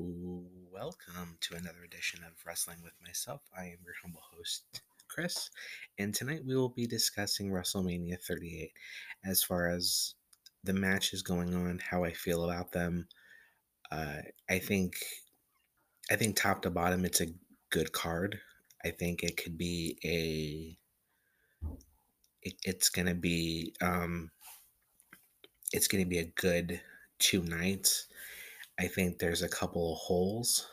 Welcome to another edition of Wrestling with Myself. I am your humble host, Chris, and tonight we will be discussing WrestleMania 38 as far as the matches going on, how I feel about them. Uh, I think, I think top to bottom, it's a good card. I think it could be a, it, it's gonna be, um, it's gonna be a good two nights. I think there's a couple of holes,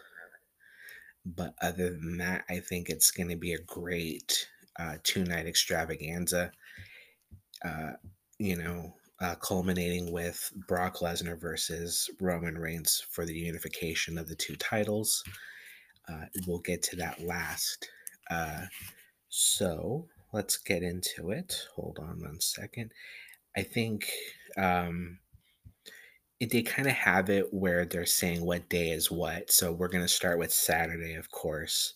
but other than that, I think it's going to be a great uh, two night extravaganza. Uh, you know, uh, culminating with Brock Lesnar versus Roman Reigns for the unification of the two titles. Uh, we'll get to that last. Uh, so let's get into it. Hold on one second. I think um, they kind of have it where they're saying what day is what. So we're going to start with Saturday, of course,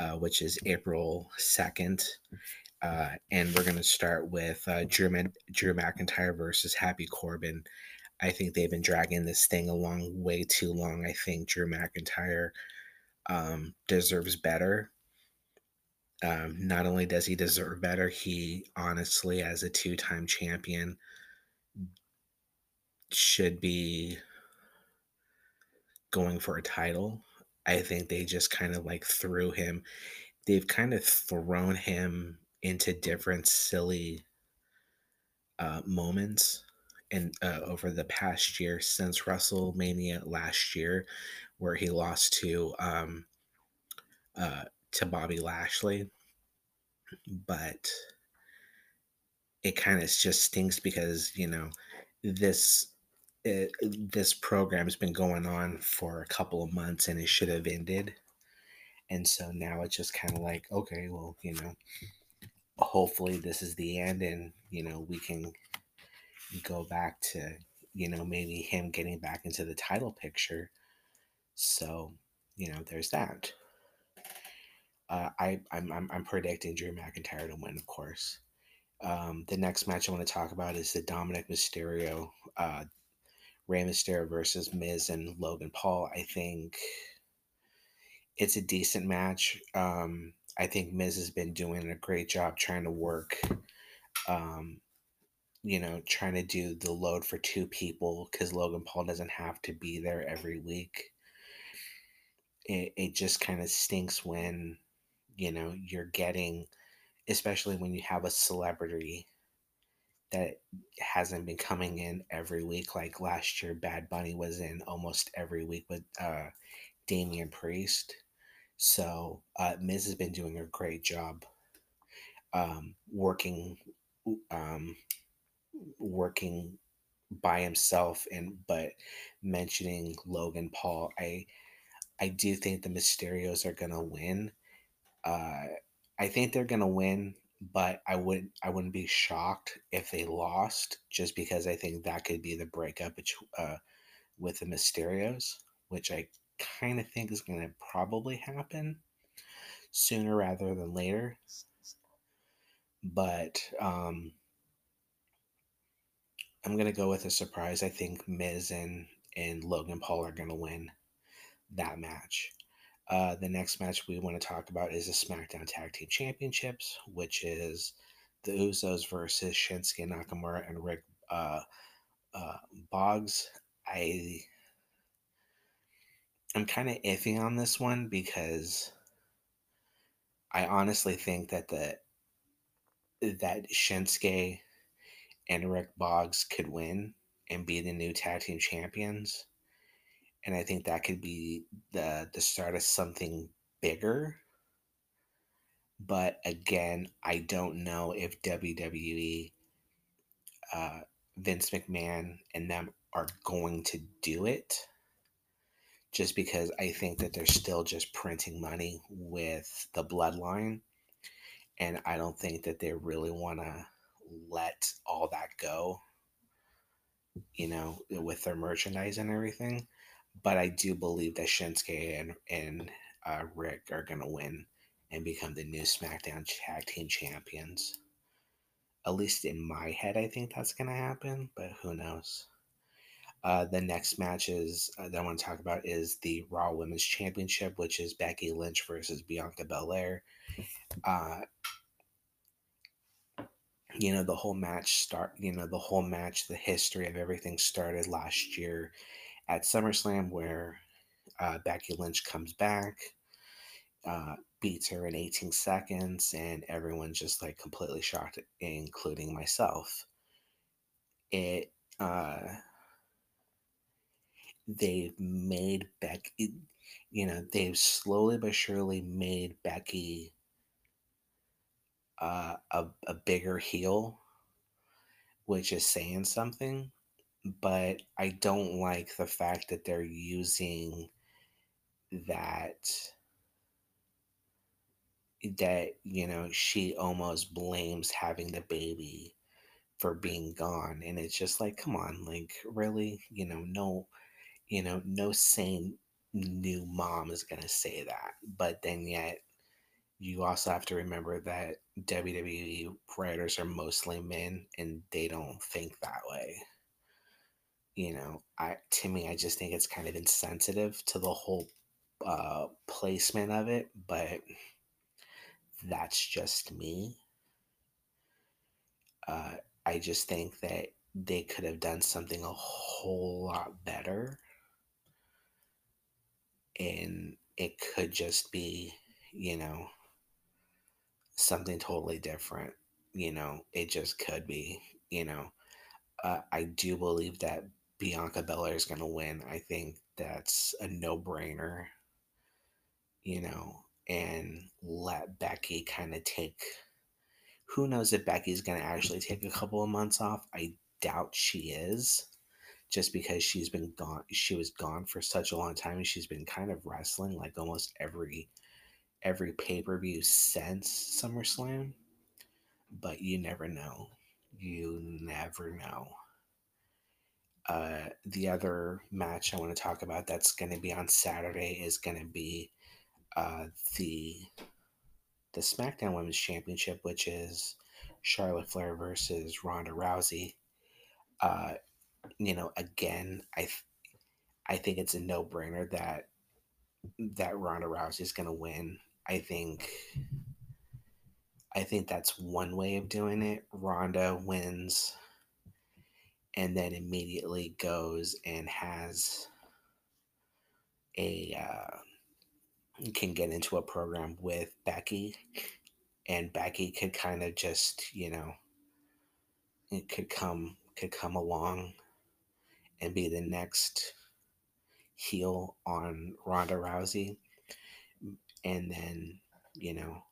uh, which is April 2nd. Uh, and we're going to start with uh, Drew, Drew McIntyre versus Happy Corbin. I think they've been dragging this thing along way too long. I think Drew McIntyre um, deserves better. Um, not only does he deserve better, he honestly, as a two time champion, should be going for a title. I think they just kind of like threw him. They've kind of thrown him into different silly uh, moments and uh, over the past year since WrestleMania last year, where he lost to um, uh, to Bobby Lashley, but it kind of just stinks because you know this it, this program has been going on for a couple of months and it should have ended. And so now it's just kind of like, okay, well, you know, hopefully this is the end and, you know, we can go back to, you know, maybe him getting back into the title picture. So, you know, there's that. Uh, I, I'm, I'm, I'm predicting Drew McIntyre to win, of course. Um, the next match I want to talk about is the Dominic Mysterio uh, Rey Mysterio versus Miz and Logan Paul. I think it's a decent match. Um, I think Miz has been doing a great job trying to work, um, you know, trying to do the load for two people because Logan Paul doesn't have to be there every week. It, it just kind of stinks when, you know, you're getting, especially when you have a celebrity that hasn't been coming in every week. Like last year, Bad Bunny was in almost every week with uh, Damian Priest. So uh, Miz has been doing a great job um, working, um, working by himself, and but mentioning Logan Paul. I I do think the Mysterios are gonna win. Uh, I think they're gonna win but I wouldn't I wouldn't be shocked if they lost, just because I think that could be the breakup uh, with the Mysterios, which I kind of think is going to probably happen sooner rather than later. But um, I'm going to go with a surprise. I think Miz and and Logan Paul are going to win that match. Uh, the next match we want to talk about is the SmackDown Tag Team Championships, which is the Usos versus Shinsuke Nakamura and Rick uh, uh, Boogs. I I'm kind of iffy on this one because I honestly think that the that Shinsuke and Rick Boogs could win and be the new tag team champions and I think that could be the the start of something bigger. But again, I don't know if WWE, uh, Vince McMahon, and them are going to do it. Just because I think that they're still just printing money with the bloodline. And I don't think that they really want to let all that go, you know, with their merchandise and everything but I do believe that Shinsuke and and uh, Rick are gonna win and become the new SmackDown Tag Team Champions. At least in my head, I think that's gonna happen, but who knows? Uh, the next matches uh, that I want to talk about is the Raw Women's Championship, which is Becky Lynch versus Bianca Belair. Uh, you know the whole match start. You know the whole match, the history of everything started last year at SummerSlam, where uh, Becky Lynch comes back, uh, beats her in 18 seconds, and everyone's just like completely shocked, including myself. It uh, they've made Becky, you know, they've slowly but surely made Becky uh, a, a bigger heel, which is saying something. But I don't like the fact that they're using that that you know she almost blames having the baby for being gone and it's just like come on like really you know no you know, no sane new mom is going to say that. But then yet, you also have to remember that WWE writers are mostly men and they don't think that way. You know, I to me, I just think it's kind of insensitive to the whole uh, placement of it, but that's just me. Uh, I just think that they could have done something a whole lot better and it could just be, you know, something totally different. You know, it just could be, you know. Uh, I do believe that Bianca Belair is going to win. I think that's a no brainer, you know, and let Becky kind of take. Who knows if Becky's going to actually take a couple of months off? I doubt she is just because she's been gone she was gone for such a long time and she's been kind of wrestling like almost every every pay-per-view since SummerSlam. But you never know. You never know. Uh, the other match I want to talk about that's going to be on Saturday is going to be uh, the the SmackDown Women's Championship, which is Charlotte Flair versus Ronda Rousey. Uh, you know, again, I th- I think it's a no brainer that that Ronda Rousey is going to win. I think I think that's one way of doing it. Ronda wins and then immediately goes and has a uh, can get into a program with Becky and Becky could kind of just, you know, it could come could come along and be the next heel on Ronda Rousey. And then, you know,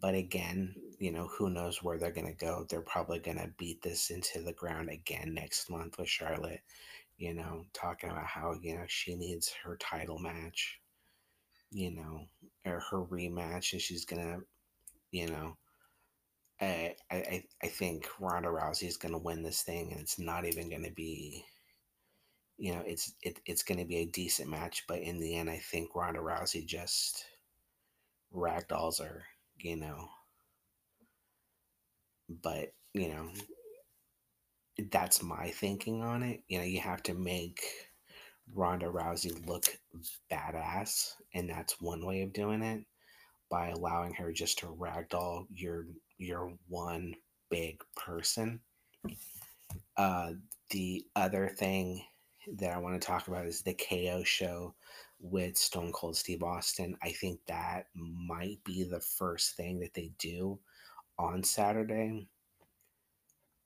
but again, you know, who knows where they're going to go. They're probably going to beat this into the ground again next month with Charlotte, you know, talking about how, you know, she needs her title match, you know, or her rematch, and she's going to, you know, I, I, I think Ronda Rousey is going to win this thing, and it's not even going to be you know, it's it, it's going to be a decent match, but in the end, I think Ronda Rousey just ragdolls her, you know. But you know, that's my thinking on it. You know, you have to make Ronda Rousey look badass, and that's one way of doing it by allowing her just to ragdoll your your one big person. Uh, the other thing that I want to talk about is the KO show with Stone Cold Steve Austin. I think that might be the first thing that they do on Saturday.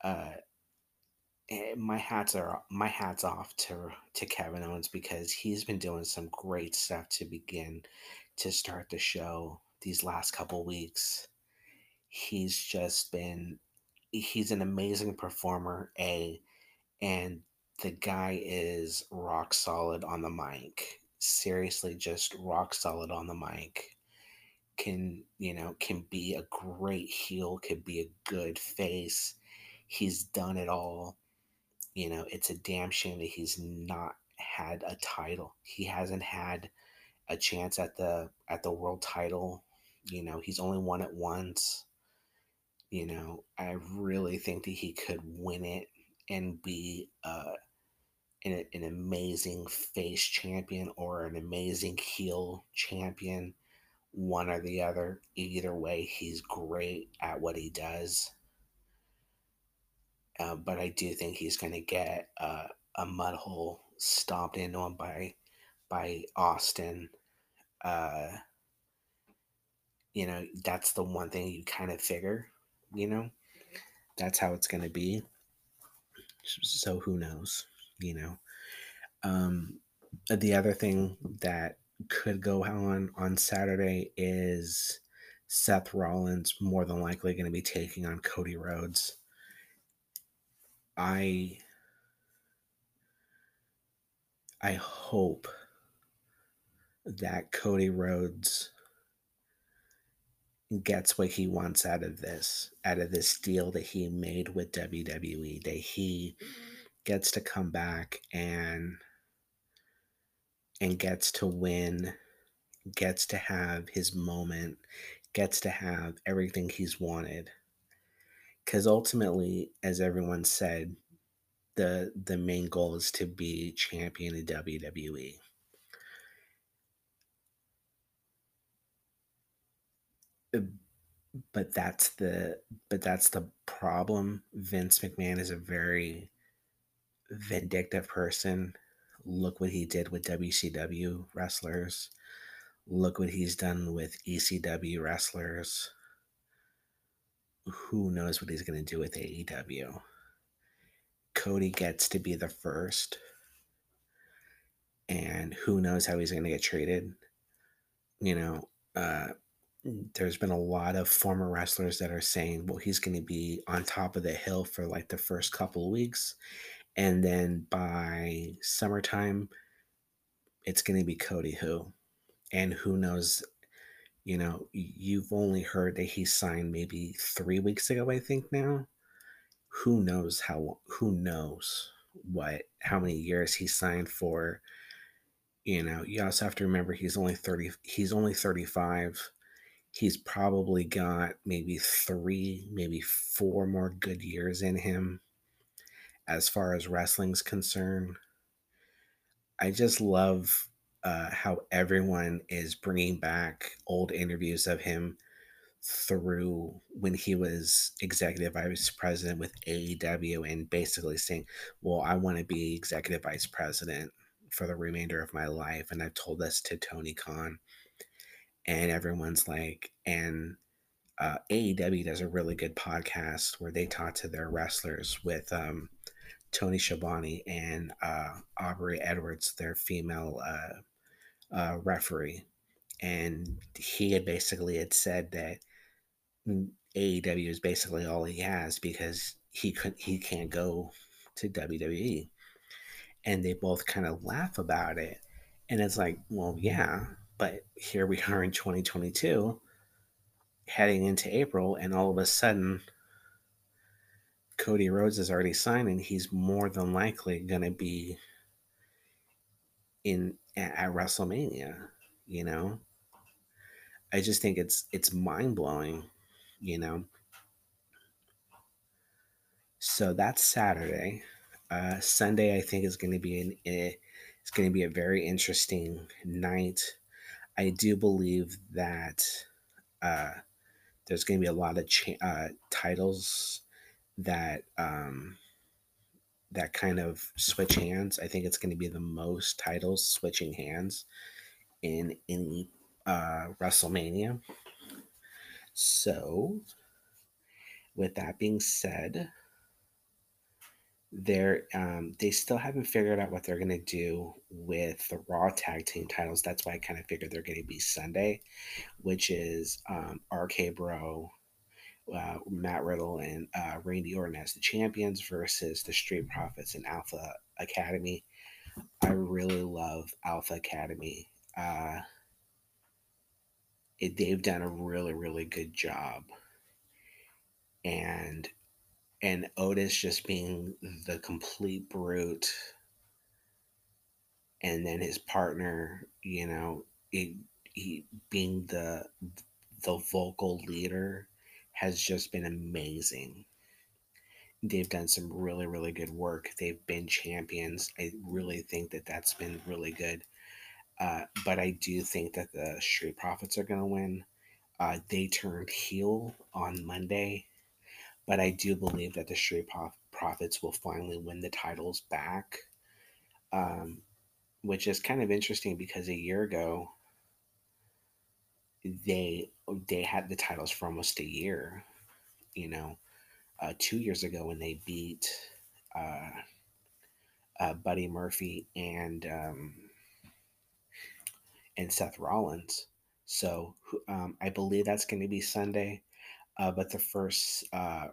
Uh, eh, my hats are my hats off to to Kevin Owens because he's been doing some great stuff to begin to start the show these last couple weeks. He's just been he's an amazing performer, a and the guy is rock solid on the mic. Seriously, just rock solid on the mic. Can, you know, can be a great heel, could be a good face. He's done it all. You know, it's a damn shame that he's not had a title. He hasn't had a chance at the at the world title. You know, he's only won it once. You know, I really think that he could win it and be uh an, an amazing face champion or an amazing heel champion, one or the other. Either way, he's great at what he does. Uh, but I do think he's going to get uh, a mud hole stomped into him by by Austin. Uh, you know, that's the one thing you kind of figure. You know, that's how it's going to be. So who knows? You know, um, the other thing that could go on on Saturday is Seth Rollins more than likely going to be taking on Cody Rhodes. I I hope that Cody Rhodes gets what he wants out of this, out of this deal that he made with WWE, that he gets to come back and and gets to win, gets to have his moment, gets to have everything he's wanted. Cuz ultimately, as everyone said, the the main goal is to be champion in WWE. Uh, but that's the but that's the problem. Vince McMahon is a very vindictive person. Look what he did with WCW wrestlers. Look what he's done with ECW wrestlers. Who knows what he's going to do with AEW? Cody gets to be the first. And who knows how he's going to get treated. You know, uh, there's been a lot of former wrestlers that are saying, well, he's going to be on top of the hill for like the first couple of weeks. And then by summertime, it's going to be Cody who. And who knows, you know, you've only heard that he signed maybe three weeks ago, I think now. Who knows how, who knows what, how many years he signed for. You know, you also have to remember he's only 30, he's only 35 he's probably got maybe three, maybe four more good years in him as far as wrestling's concerned. I just love uh, how everyone is bringing back old interviews of him through when he was executive vice president with AEW and basically saying, Well, I want to be executive vice president for the remainder of my life. And I've told this to Tony Khan and everyone's like, and uh, AEW does a really good podcast where they talk to their wrestlers with um, Tony Schiavone and uh, Aubrey Edwards, their female uh, uh, referee, and he had basically had said that AEW is basically all he has because he could he can't go to WWE, and they both kind of laugh about it, and it's like, well, yeah, but here we are in 2022, heading into April, and all of a sudden, Cody Rhodes is already signed, and he's more than likely going to be in at WrestleMania. You know, I just think it's it's mind blowing. You know. So that's Saturday. Uh, Sunday, I think, is going to be an. Eh, it's going to be a very interesting night. I do believe that uh, there's going to be a lot of cha- uh, titles that um, that kind of switch hands. I think it's going to be the most titles switching hands in any uh, WrestleMania. So, with that being said, they're um, they still haven't figured out what they're gonna do with the Raw tag team titles. That's why I kind of figured they're gonna be Sunday, which is um, RK Bro, uh, Matt Riddle, and uh, Randy Orton as the champions versus the Street Profits and Alpha Academy. I really love Alpha Academy. Uh, it, they've done a really really good job, and and Otis just being the complete brute, and then his partner, you know, it, he being the the vocal leader has just been amazing. they've done some really really good work. They've been champions. I really think that that's been really good. Uh, but I do think that the Street Profits are going to win. Uh, they turned heel on Monday, but I do believe that the Street Prof- Profits will finally win the titles back, um, which is kind of interesting because a year ago they they had the titles for almost a year. You know, uh, two years ago when they beat uh, uh, Buddy Murphy and um, and Seth Rollins. So um, I believe that's going to be Sunday. Uh, but the first, uh,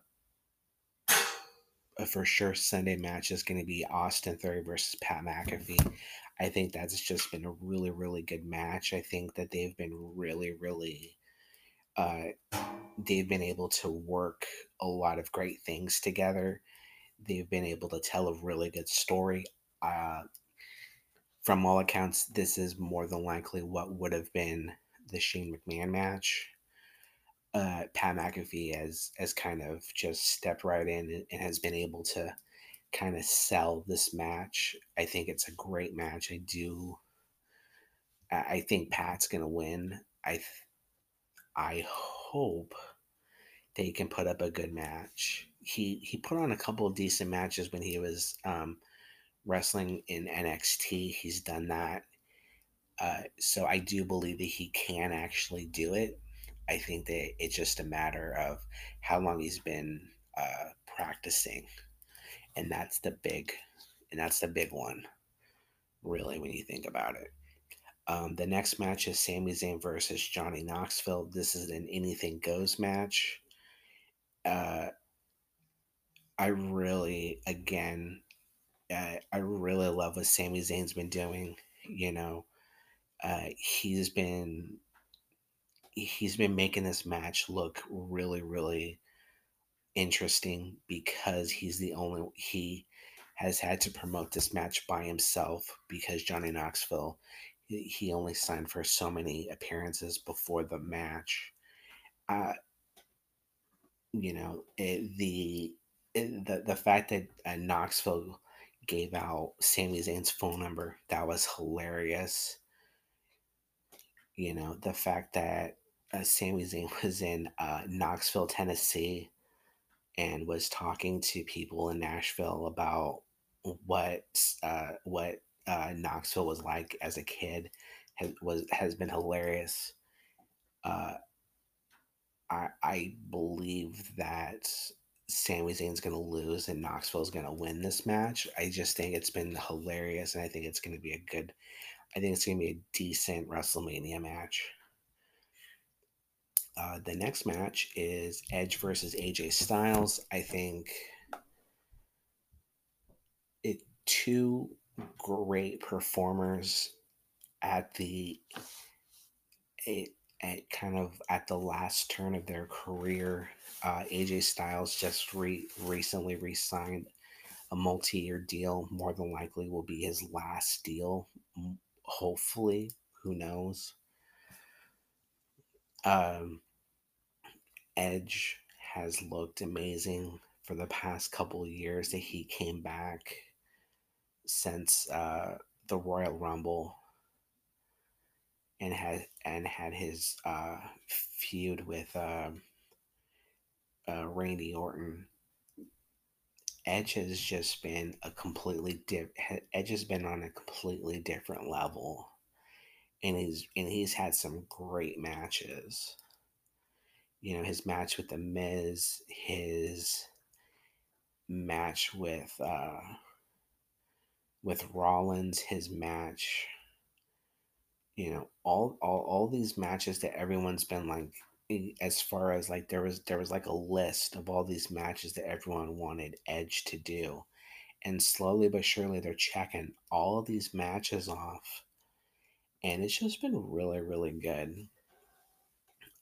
for sure, Sunday match is going to be Austin Theory versus Pat McAfee. I think that's just been a really, really good match. I think that they've been really, really, uh, they've been able to work a lot of great things together. They've been able to tell a really good story. Uh, from all accounts, this is more than likely what would have been the Shane McMahon match. Uh, Pat McAfee has has kind of just stepped right in and has been able to kind of sell this match. I think it's a great match. I do. I think Pat's gonna win. I I hope they can put up a good match. He he put on a couple of decent matches when he was um, wrestling in NXT. He's done that. Uh, so I do believe that he can actually do it. I think that it's just a matter of how long he's been uh, practicing, and that's the big, and that's the big one, really, when you think about it. Um, the next match is Sami Zayn versus Johnny Knoxville. This is an anything goes match. Uh, I really, again, I, I really love what Sami Zayn's been doing. You know, uh, he's been he's been making this match look really, really interesting because he's the only he has had to promote this match by himself because Johnny Knoxville he only signed for so many appearances before the match. Uh, you know it, the it, the the fact that uh, Knoxville gave out Sami Zayn's phone number. That was hilarious. You know, the fact that uh, Sami Zayn was in uh, Knoxville, Tennessee, and was talking to people in Nashville about what uh, what uh, Knoxville was like as a kid has was has been hilarious. Uh, I I believe that Sami Zayn's to lose and Knoxville's to win this match. I just think it's been hilarious, and I think it's to be a good. I think it's to be a decent WrestleMania match. Uh, the next match is Edge versus AJ Styles. I think it two great performers at the it, at kind of at the last turn of their career. Uh, AJ Styles just re- recently re-signed a multi-year deal. More than likely, will be his last deal. Hopefully, who knows? Um, Edge has looked amazing for the past couple years that he came back since uh, the Royal Rumble and had and had his uh, feud with uh, uh, Randy Orton. Edge has just been a completely different. Edge has been on a completely different level, and he's and he's had some great matches. You know, his match with the Miz, his match with uh, with Rollins, his match you know all all all these matches that everyone's been like as far as like there was there was like a list of all these matches that everyone wanted Edge to do. And slowly but surely they're checking all these matches off. And it's just been really, really good.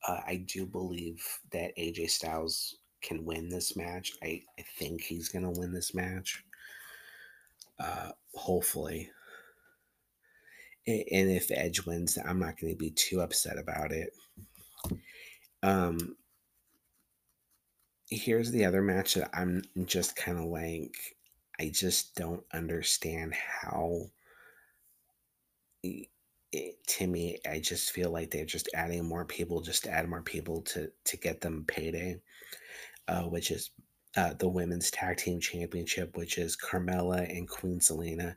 Uh, I do believe that AJ Styles can win this match. I, I think he's going to win this match. Uh, hopefully and if Edge wins, I'm not going to be too upset about it. Um, here's the other match that I'm just kind of like, I just don't understand how. It, to me, I just feel like they're just adding more people, just add more people to to get them payday, uh, which is uh, the women's tag team championship, which is Carmella and Queen Zelina.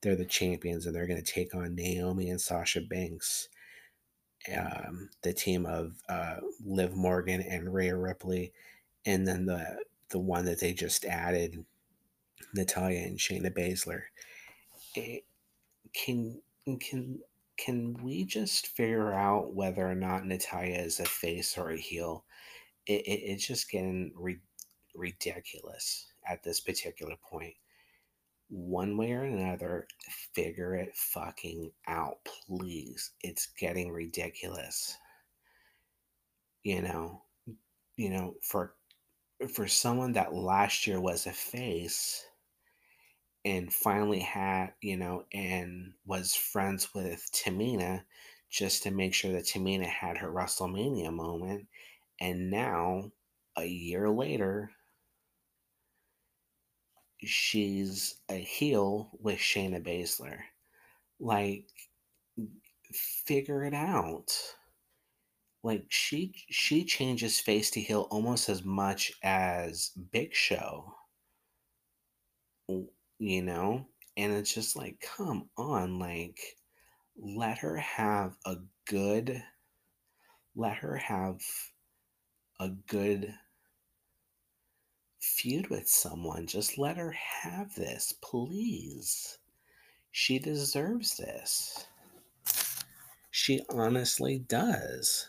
They're the champions, and they're going to take on Naomi and Sasha Banks. Um, the team of uh, Liv Morgan and Rhea Ripley, and then the the one that they just added, Natalya and Shayna Baszler. It, can can can we just figure out whether or not Natalya is a face or a heel? It, it, it's just getting re- ridiculous at this particular point. One way or another, figure it fucking out, please. It's getting ridiculous. You know, you know, for for someone that last year was a face and finally had, you know, and was friends with Tamina just to make sure that Tamina had her WrestleMania moment. And now, a year later, she's a heel with Shayna Baszler. Like, figure it out. Like she she changes face to heel almost as much as Big Show. You know? And it's just like, come on, like let her have a good let her have a good feud with someone. Just let her have this, please. She deserves this. She honestly does.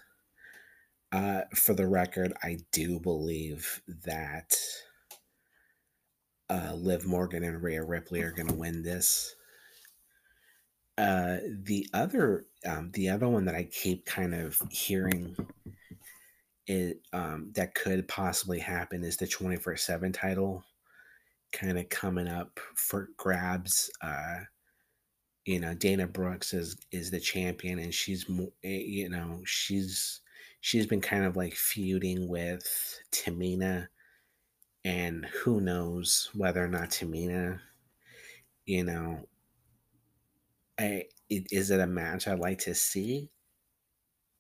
Uh, for the record, I do believe that uh, Liv Morgan and Rhea Ripley are going to win this. Uh, the other, um, the other one that I keep kind of hearing it um, that could possibly happen is the 24 7 title kind of coming up for grabs. Uh, you know, Dana Brooks is is the champion, and she's eh, you know, she's she's been kind of like feuding with Tamina, and who knows whether or not Tamina, you know, I, is it a match I'd like to see?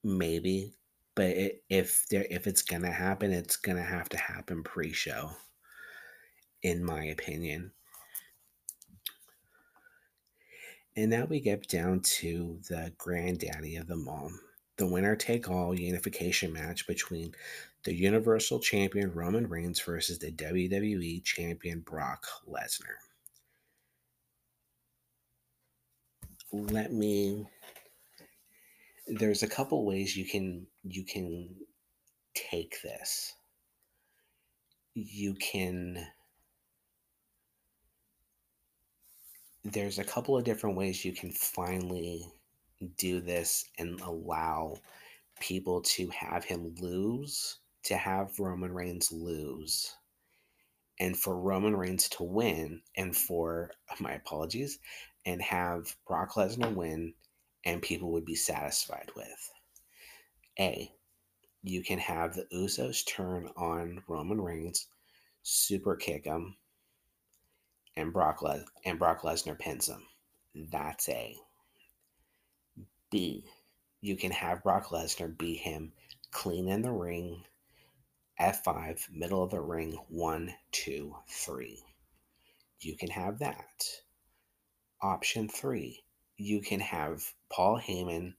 Maybe, but it, if there if it's gonna happen, it's gonna have to happen pre-show, in my opinion. And now we get down to the granddaddy of them all, the winner take all unification match between the Universal Champion Roman Reigns versus the WWE Champion Brock Lesnar. Let me there's a couple ways you can you can take this. You can there's a couple of different ways you can finally do this and allow people to have him lose, to have Roman Reigns lose, and for Roman Reigns to win, and for my apologies, and have Brock Lesnar win, and people would be satisfied with. A, you can have the Usos turn on Roman Reigns, super kick him, and Brock Les- and Brock Lesnar pins him. That's A. B. You can have Brock Lesnar beat him clean in the ring. F5, middle of the ring, one, two, three. You can have that. Option three, you can have Paul Heyman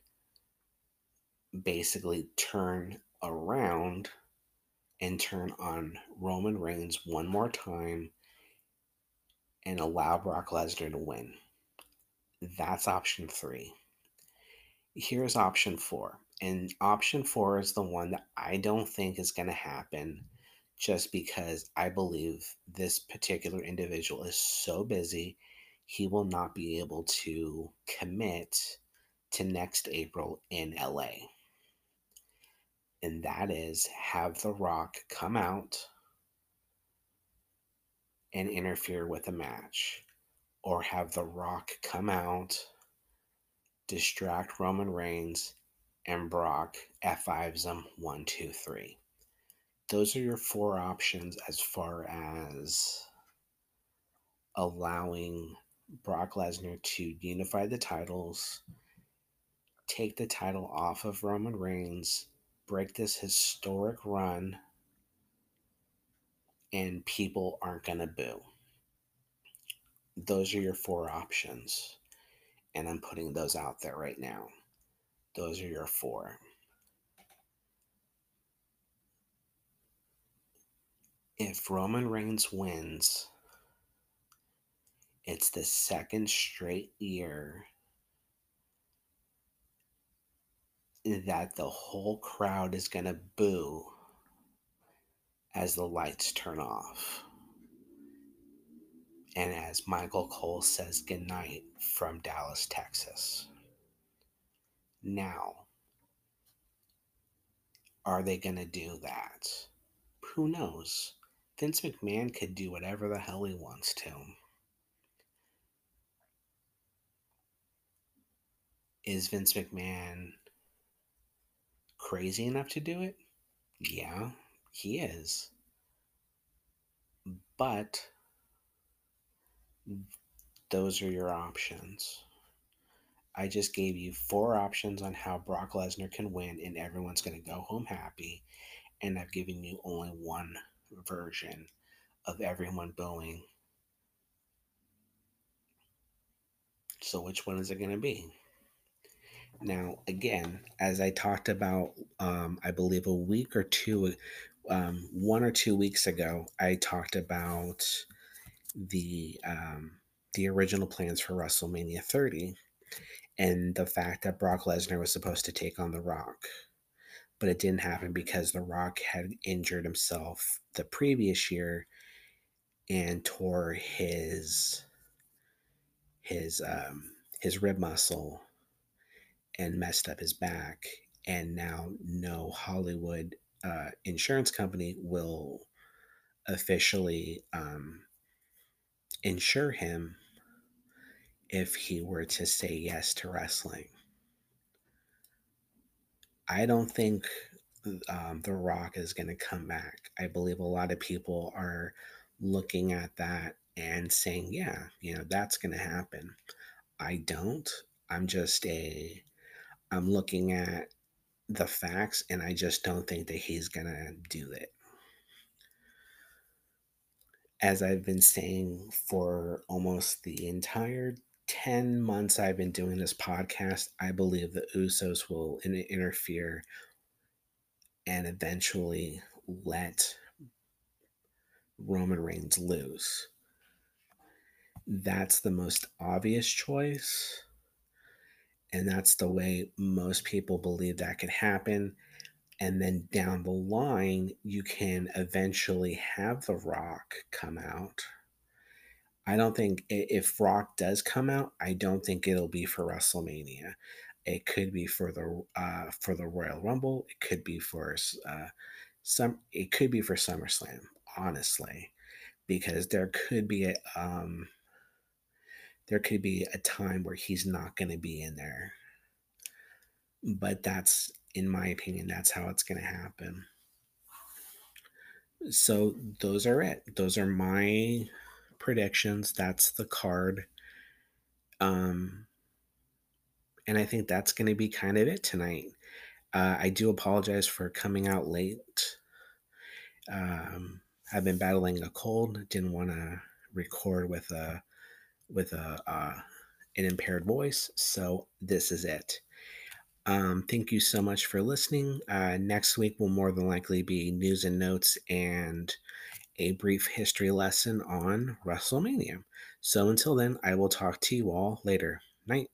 basically turn around and turn on Roman Reigns one more time and allow Brock Lesnar to win. That's option three. Here's option four. And option four is the one that I don't think is going to happen just because I believe this particular individual is so busy, he will not be able to commit to next April in LA. And that is have The Rock come out and interfere with a match, or have The Rock come out, distract Roman Reigns, and Brock F5s him um, one, two, three. those are your four options as far as allowing Brock Lesnar to unify the titles, take the title off of Roman Reigns, break this historic run, and people aren't going to boo. Those are your four options. And I'm putting those out there right now. Those are your four. If Roman Reigns wins, it's the second straight year that the whole crowd is going to boo as the lights turn off. And as Michael Cole says goodnight from Dallas, Texas. Now, are they going to do that? Who knows? Vince McMahon could do whatever the hell he wants to. Is Vince McMahon crazy enough to do it? Yeah, he is. But those are your options. I just gave you four options on how Brock Lesnar can win, and everyone's going to go home happy. And I've given you only one version of everyone booing. So, which one is it going to be? Now, again, as I talked about, um, I believe a week or two, um, one or two weeks ago, I talked about the um, the original plans for WrestleMania 30 and the fact that Brock Lesnar was supposed to take on The Rock but it didn't happen because The Rock had injured himself the previous year and tore his his um, his rib muscle and messed up his back, and now no Hollywood uh, insurance company will officially um, insure him if he were to say yes to wrestling. I don't think um, The Rock is going to come back. I believe a lot of people are looking at that and saying, yeah, you know, that's going to happen. I don't. I'm just a, I'm looking at the facts and I just don't think that he's going to do it. As I've been saying for almost the entire 10 months I've been doing this podcast, I believe the Usos will in- interfere and eventually let Roman Reigns lose. That's the most obvious choice. And that's the way most people believe that could happen. And then down the line, you can eventually have The Rock come out I don't think if Rock does come out, I don't think it'll be for WrestleMania. It could be for the uh, for the Royal Rumble. It could be for uh, some. It could be for SummerSlam. Honestly, because there could be a um, there could be a time where he's not going to be in there. But that's, in my opinion, that's how it's going to happen. So those are it. Those are my predictions. That's the card. Um, and I think that's going to be kind of it tonight. Uh, I do apologize for coming out late. Um, I've been battling a cold. Didn't want to record with a with a uh, an impaired voice, so this is it. Um, thank you so much for listening. Uh, next week will more than likely be news and notes and a brief history lesson on WrestleMania. So until then, I will talk to you all later. Night.